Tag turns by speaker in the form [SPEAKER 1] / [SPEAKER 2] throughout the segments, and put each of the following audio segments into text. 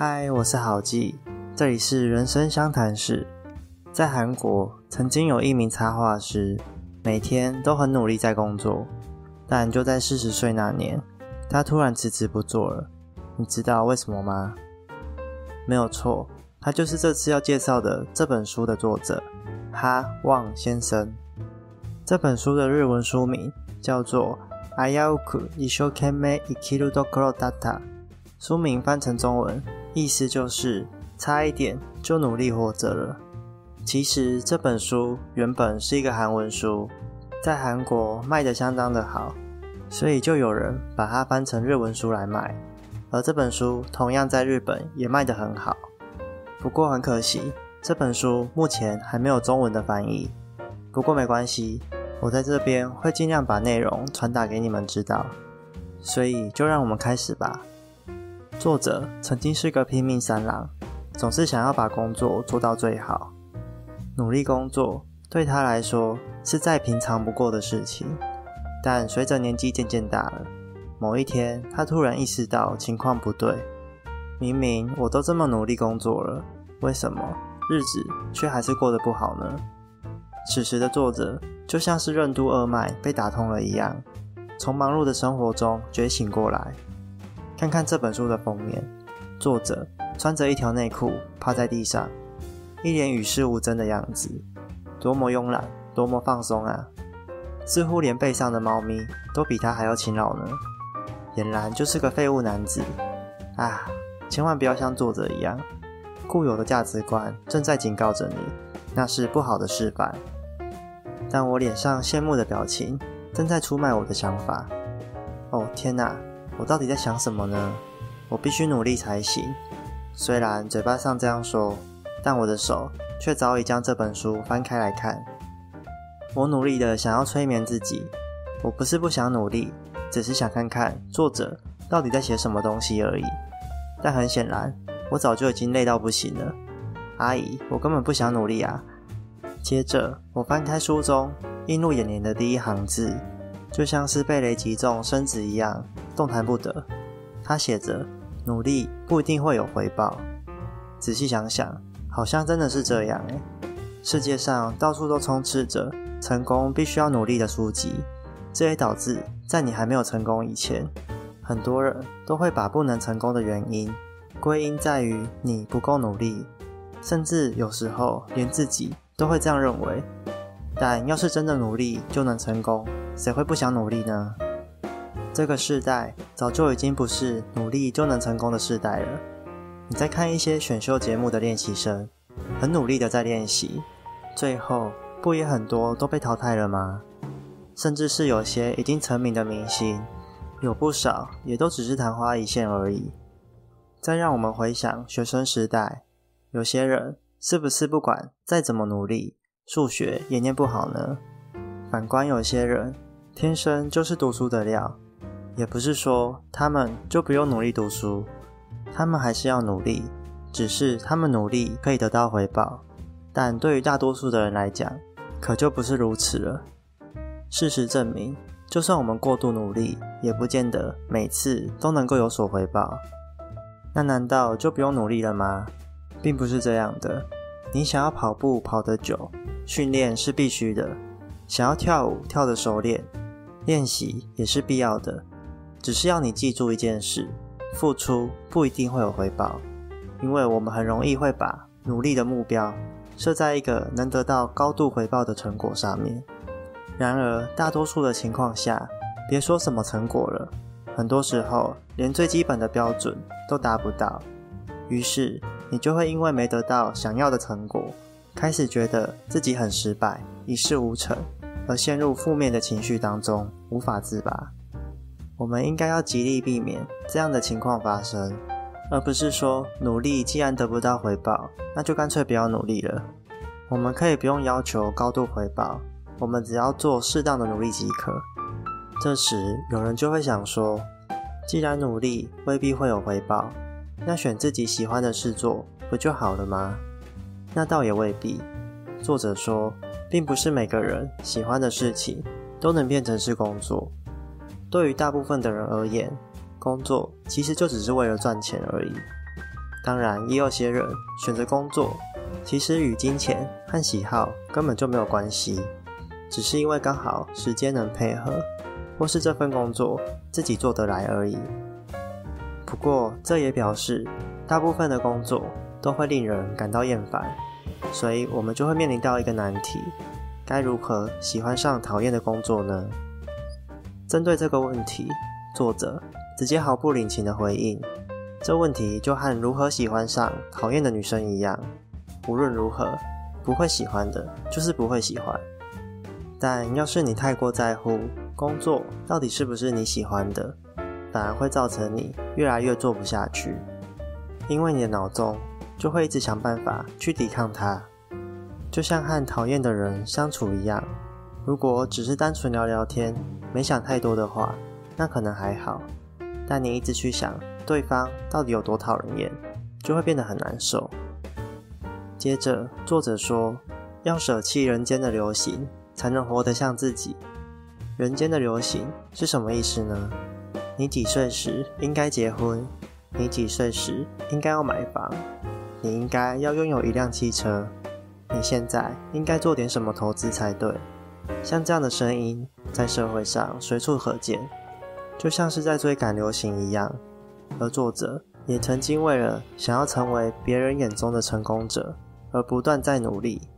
[SPEAKER 1] 嗨，我是郝记，这里是人生相谈室。在韩国，曾经有一名插画师，每天都很努力在工作，但就在四十岁那年，他突然辞职不做了。你知道为什么吗？没有错，他就是这次要介绍的这本书的作者哈旺先生。这本书的日文书名叫做《Ayaku Ishokeme Ikiru Dokoro Data》，书名翻成中文。意思就是差一点就努力活着了。其实这本书原本是一个韩文书，在韩国卖的相当的好，所以就有人把它翻成日文书来卖。而这本书同样在日本也卖得很好。不过很可惜，这本书目前还没有中文的翻译。不过没关系，我在这边会尽量把内容传达给你们知道。所以就让我们开始吧。作者曾经是个拼命三郎，总是想要把工作做到最好，努力工作对他来说是再平常不过的事情。但随着年纪渐渐大了，某一天他突然意识到情况不对。明明我都这么努力工作了，为什么日子却还是过得不好呢？此时的作者就像是任督二脉被打通了一样，从忙碌的生活中觉醒过来。看看这本书的封面，作者穿着一条内裤趴在地上，一脸与世无争的样子，多么慵懒，多么放松啊！似乎连背上的猫咪都比他还要勤劳呢。俨然就是个废物男子啊！千万不要像作者一样，固有的价值观正在警告着你，那是不好的示范。但我脸上羡慕的表情正在出卖我的想法。哦天哪！我到底在想什么呢？我必须努力才行。虽然嘴巴上这样说，但我的手却早已将这本书翻开来看。我努力的想要催眠自己，我不是不想努力，只是想看看作者到底在写什么东西而已。但很显然，我早就已经累到不行了。阿姨，我根本不想努力啊！接着，我翻开书中映入眼帘的第一行字，就像是被雷击中身子一样。动弹不得。他写着：“努力不一定会有回报。”仔细想想，好像真的是这样诶。世界上到处都充斥着成功必须要努力的书籍，这也导致在你还没有成功以前，很多人都会把不能成功的原因归因在于你不够努力，甚至有时候连自己都会这样认为。但要是真的努力就能成功，谁会不想努力呢？这个时代早就已经不是努力就能成功的时代了。你在看一些选秀节目的练习生，很努力的在练习，最后不也很多都被淘汰了吗？甚至是有些已经成名的明星，有不少也都只是昙花一现而已。再让我们回想学生时代，有些人是不是不管再怎么努力，数学也念不好呢？反观有些人，天生就是读书的料。也不是说他们就不用努力读书，他们还是要努力，只是他们努力可以得到回报，但对于大多数的人来讲，可就不是如此了。事实证明，就算我们过度努力，也不见得每次都能够有所回报。那难道就不用努力了吗？并不是这样的。你想要跑步跑得久，训练是必须的；想要跳舞跳得熟练，练习也是必要的。只是要你记住一件事：付出不一定会有回报，因为我们很容易会把努力的目标设在一个能得到高度回报的成果上面。然而，大多数的情况下，别说什么成果了，很多时候连最基本的标准都达不到。于是，你就会因为没得到想要的成果，开始觉得自己很失败、一事无成，而陷入负面的情绪当中，无法自拔。我们应该要极力避免这样的情况发生，而不是说努力既然得不到回报，那就干脆不要努力了。我们可以不用要求高度回报，我们只要做适当的努力即可。这时有人就会想说，既然努力未必会有回报，那选自己喜欢的事做不就好了吗？那倒也未必。作者说，并不是每个人喜欢的事情都能变成是工作。对于大部分的人而言，工作其实就只是为了赚钱而已。当然，也有些人选择工作，其实与金钱和喜好根本就没有关系，只是因为刚好时间能配合，或是这份工作自己做得来而已。不过，这也表示大部分的工作都会令人感到厌烦，所以我们就会面临到一个难题：该如何喜欢上讨厌的工作呢？针对这个问题，作者直接毫不领情的回应。这问题就和如何喜欢上讨厌的女生一样，无论如何，不会喜欢的，就是不会喜欢。但要是你太过在乎工作到底是不是你喜欢的，反而会造成你越来越做不下去，因为你的脑中就会一直想办法去抵抗它，就像和讨厌的人相处一样。如果只是单纯聊聊天，没想太多的话，那可能还好。但你一直去想。对方到底有多讨人厌，就会变得很难受。接着，作者说，要舍弃人间的流行，才能活得像自己。人间的流行是什么意思呢？你几岁时应该结婚？你几岁时应该要买房？你应该要拥有一辆汽车？你现在应该做点什么投资才对？像这样的声音在社会上随处可见，就像是在追赶流行一样。而作者也曾经为了想要成为别人眼中的成功者，而不断在努力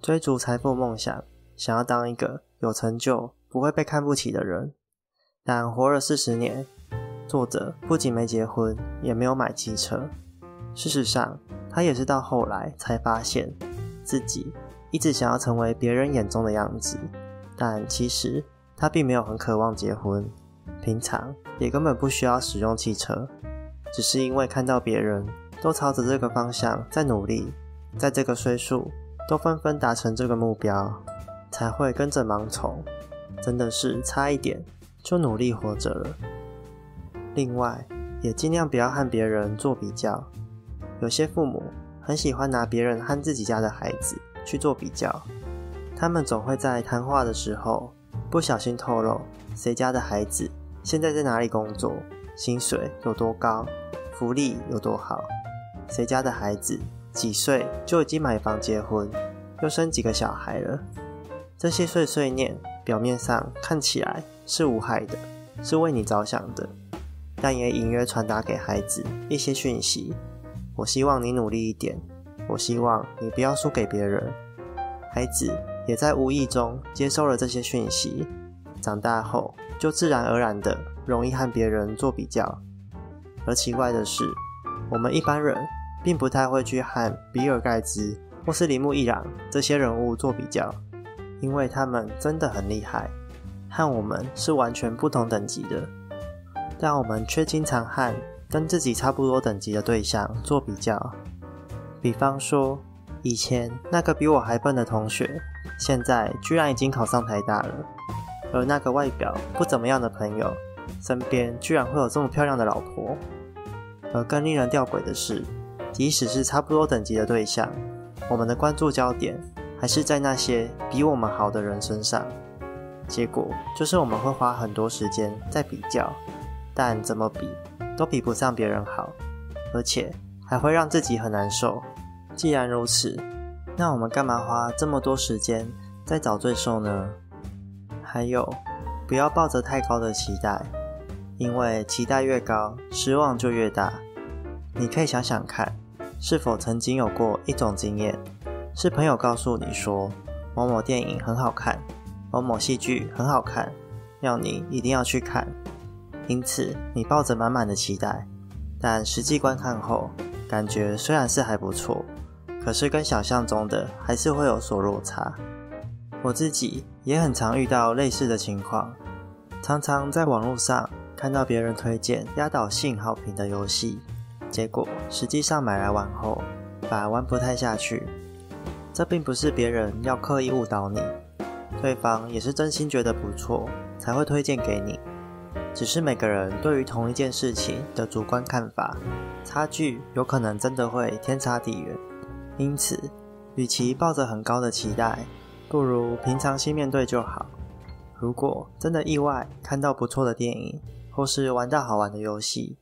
[SPEAKER 1] 追逐财富梦想，想要当一个有成就、不会被看不起的人。但活了四十年，作者不仅没结婚，也没有买汽车。事实上，他也是到后来才发现，自己一直想要成为别人眼中的样子。但其实他并没有很渴望结婚，平常也根本不需要使用汽车。只是因为看到别人都朝着这个方向在努力，在这个岁数都纷纷达成这个目标，才会跟着盲从。真的是差一点就努力活着了。另外，也尽量不要和别人做比较。有些父母很喜欢拿别人和自己家的孩子去做比较，他们总会在谈话的时候不小心透露谁家的孩子现在在哪里工作。薪水有多高，福利有多好？谁家的孩子几岁就已经买房结婚，又生几个小孩了？这些碎碎念表面上看起来是无害的，是为你着想的，但也隐约传达给孩子一些讯息：我希望你努力一点，我希望你不要输给别人。孩子也在无意中接收了这些讯息，长大后就自然而然的。容易和别人做比较，而奇怪的是，我们一般人并不太会去和比尔盖茨或是铃木一朗这些人物做比较，因为他们真的很厉害，和我们是完全不同等级的。但我们却经常和跟自己差不多等级的对象做比较，比方说，以前那个比我还笨的同学，现在居然已经考上台大了，而那个外表不怎么样的朋友。身边居然会有这么漂亮的老婆，而更令人吊诡的是，即使是差不多等级的对象，我们的关注焦点还是在那些比我们好的人身上。结果就是我们会花很多时间在比较，但怎么比都比不上别人好，而且还会让自己很难受。既然如此，那我们干嘛花这么多时间在找罪受呢？还有，不要抱着太高的期待。因为期待越高，失望就越大。你可以想想看，是否曾经有过一种经验，是朋友告诉你说某某电影很好看，某某戏剧很好看，要你一定要去看。因此，你抱着满满的期待，但实际观看后，感觉虽然是还不错，可是跟想象中的还是会有所落差。我自己也很常遇到类似的情况，常常在网络上。看到别人推荐压倒性好评的游戏，结果实际上买来玩后，反而玩不太下去。这并不是别人要刻意误导你，对方也是真心觉得不错才会推荐给你。只是每个人对于同一件事情的主观看法差距，有可能真的会天差地远。因此，与其抱着很高的期待，不如平常心面对就好。如果真的意外看到不错的电影，或是玩到好玩的游戏，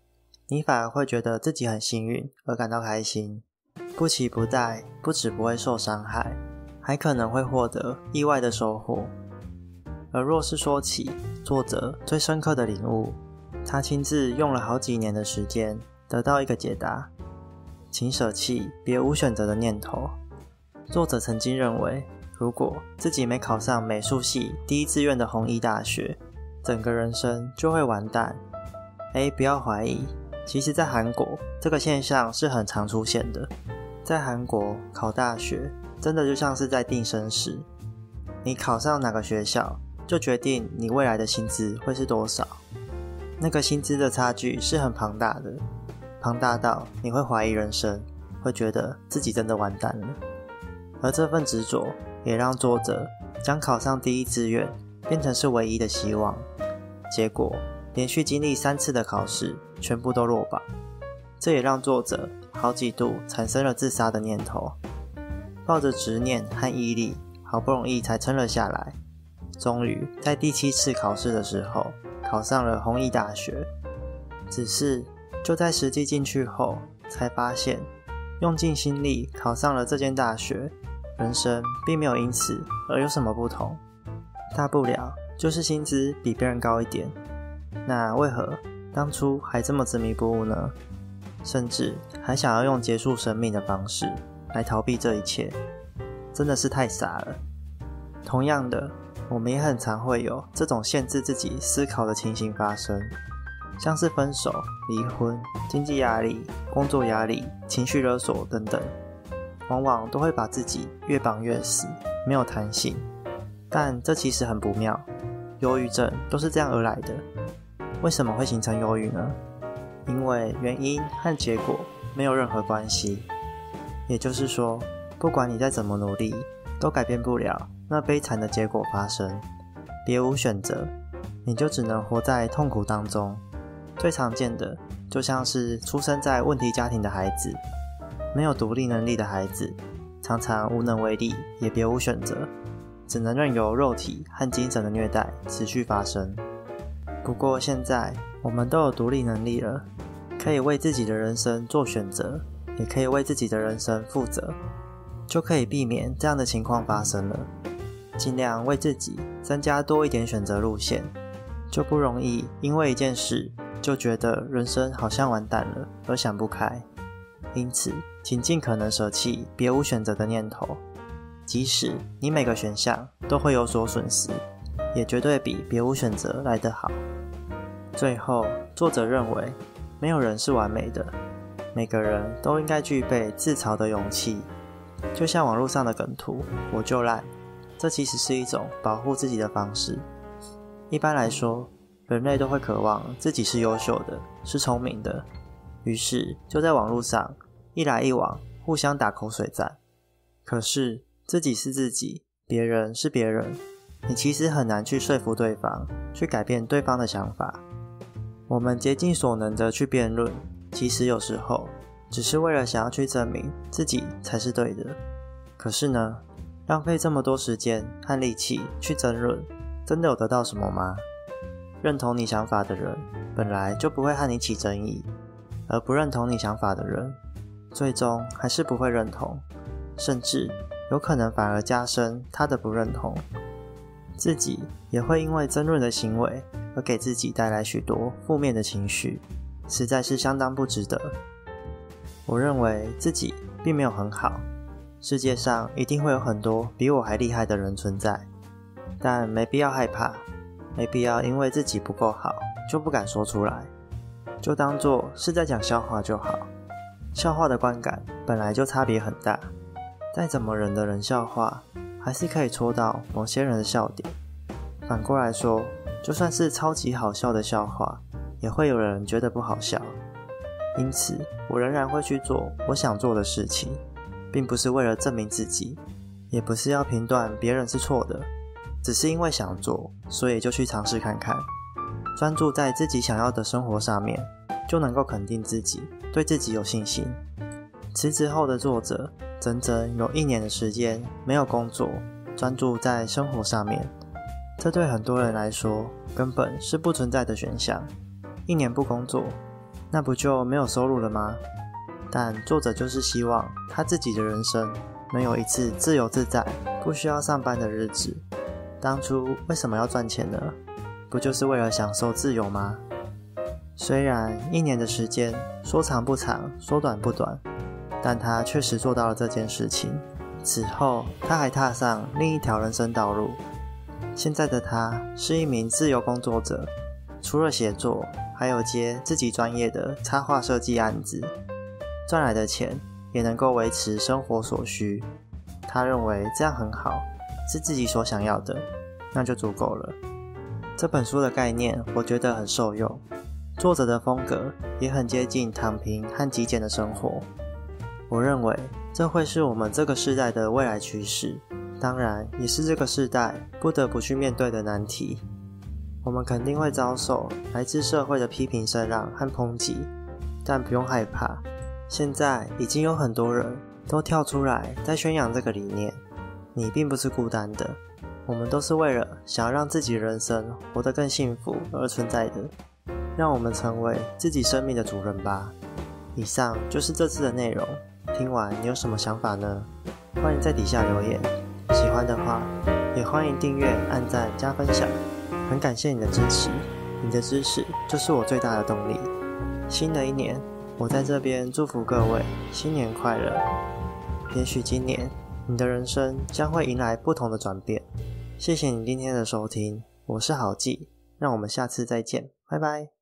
[SPEAKER 1] 你反而会觉得自己很幸运而感到开心。不期不待，不止不会受伤害，还可能会获得意外的收获。而若是说起作者最深刻的领悟，他亲自用了好几年的时间得到一个解答：请舍弃别无选择的念头。作者曾经认为，如果自己没考上美术系第一志愿的弘毅大学，整个人生就会完蛋。哎，不要怀疑，其实，在韩国这个现象是很常出现的。在韩国考大学，真的就像是在定生死。你考上哪个学校，就决定你未来的薪资会是多少。那个薪资的差距是很庞大的，庞大到你会怀疑人生，会觉得自己真的完蛋了。而这份执着，也让作者将考上第一志愿变成是唯一的希望。结果，连续经历三次的考试，全部都落榜。这也让作者好几度产生了自杀的念头。抱着执念和毅力，好不容易才撑了下来。终于在第七次考试的时候，考上了弘毅大学。只是就在实际进去后，才发现用尽心力考上了这间大学。人生并没有因此而有什么不同，大不了就是薪资比别人高一点。那为何当初还这么执迷不悟呢？甚至还想要用结束生命的方式来逃避这一切，真的是太傻了。同样的，我们也很常会有这种限制自己思考的情形发生，像是分手、离婚、经济压力、工作压力、情绪勒索等等。往往都会把自己越绑越死，没有弹性。但这其实很不妙，忧郁症都是这样而来的。为什么会形成忧郁呢？因为原因和结果没有任何关系。也就是说，不管你再怎么努力，都改变不了那悲惨的结果发生。别无选择，你就只能活在痛苦当中。最常见的，就像是出生在问题家庭的孩子。没有独立能力的孩子，常常无能为力，也别无选择，只能任由肉体和精神的虐待持续发生。不过现在我们都有独立能力了，可以为自己的人生做选择，也可以为自己的人生负责，就可以避免这样的情况发生了。尽量为自己增加多一点选择路线，就不容易因为一件事就觉得人生好像完蛋了而想不开。因此。请尽可能舍弃别无选择的念头，即使你每个选项都会有所损失，也绝对比别无选择来得好。最后，作者认为，没有人是完美的，每个人都应该具备自嘲的勇气。就像网络上的梗图“我就烂”，这其实是一种保护自己的方式。一般来说，人类都会渴望自己是优秀的，是聪明的，于是就在网络上。一来一往，互相打口水战。可是自己是自己，别人是别人，你其实很难去说服对方，去改变对方的想法。我们竭尽所能的去辩论，其实有时候只是为了想要去证明自己才是对的。可是呢，浪费这么多时间和力气去争论，真的有得到什么吗？认同你想法的人，本来就不会和你起争议，而不认同你想法的人。最终还是不会认同，甚至有可能反而加深他的不认同，自己也会因为争论的行为而给自己带来许多负面的情绪，实在是相当不值得。我认为自己并没有很好，世界上一定会有很多比我还厉害的人存在，但没必要害怕，没必要因为自己不够好就不敢说出来，就当做是在讲笑话就好。笑话的观感本来就差别很大，再怎么人的人笑话，还是可以戳到某些人的笑点。反过来说，就算是超级好笑的笑话，也会有人觉得不好笑。因此，我仍然会去做我想做的事情，并不是为了证明自己，也不是要评断别人是错的，只是因为想做，所以就去尝试看看。专注在自己想要的生活上面，就能够肯定自己。对自己有信心。辞职后的作者，整整有一年的时间没有工作，专注在生活上面。这对很多人来说，根本是不存在的选项。一年不工作，那不就没有收入了吗？但作者就是希望他自己的人生能有一次自由自在、不需要上班的日子。当初为什么要赚钱呢？不就是为了享受自由吗？虽然一年的时间说长不长，说短不短，但他确实做到了这件事情。此后，他还踏上另一条人生道路。现在的他是一名自由工作者，除了写作，还有接自己专业的插画设计案子，赚来的钱也能够维持生活所需。他认为这样很好，是自己所想要的，那就足够了。这本书的概念，我觉得很受用。作者的风格也很接近躺平和极简的生活。我认为这会是我们这个时代的未来趋势，当然也是这个时代不得不去面对的难题。我们肯定会遭受来自社会的批评声浪和抨击，但不用害怕，现在已经有很多人都跳出来在宣扬这个理念。你并不是孤单的，我们都是为了想要让自己人生活得更幸福而存在的。让我们成为自己生命的主人吧。以上就是这次的内容。听完你有什么想法呢？欢迎在底下留言。喜欢的话，也欢迎订阅、按赞、加分享。很感谢你的支持，你的支持就是我最大的动力。新的一年，我在这边祝福各位新年快乐。也许今年你的人生将会迎来不同的转变。谢谢你今天的收听，我是郝记，让我们下次再见，拜拜。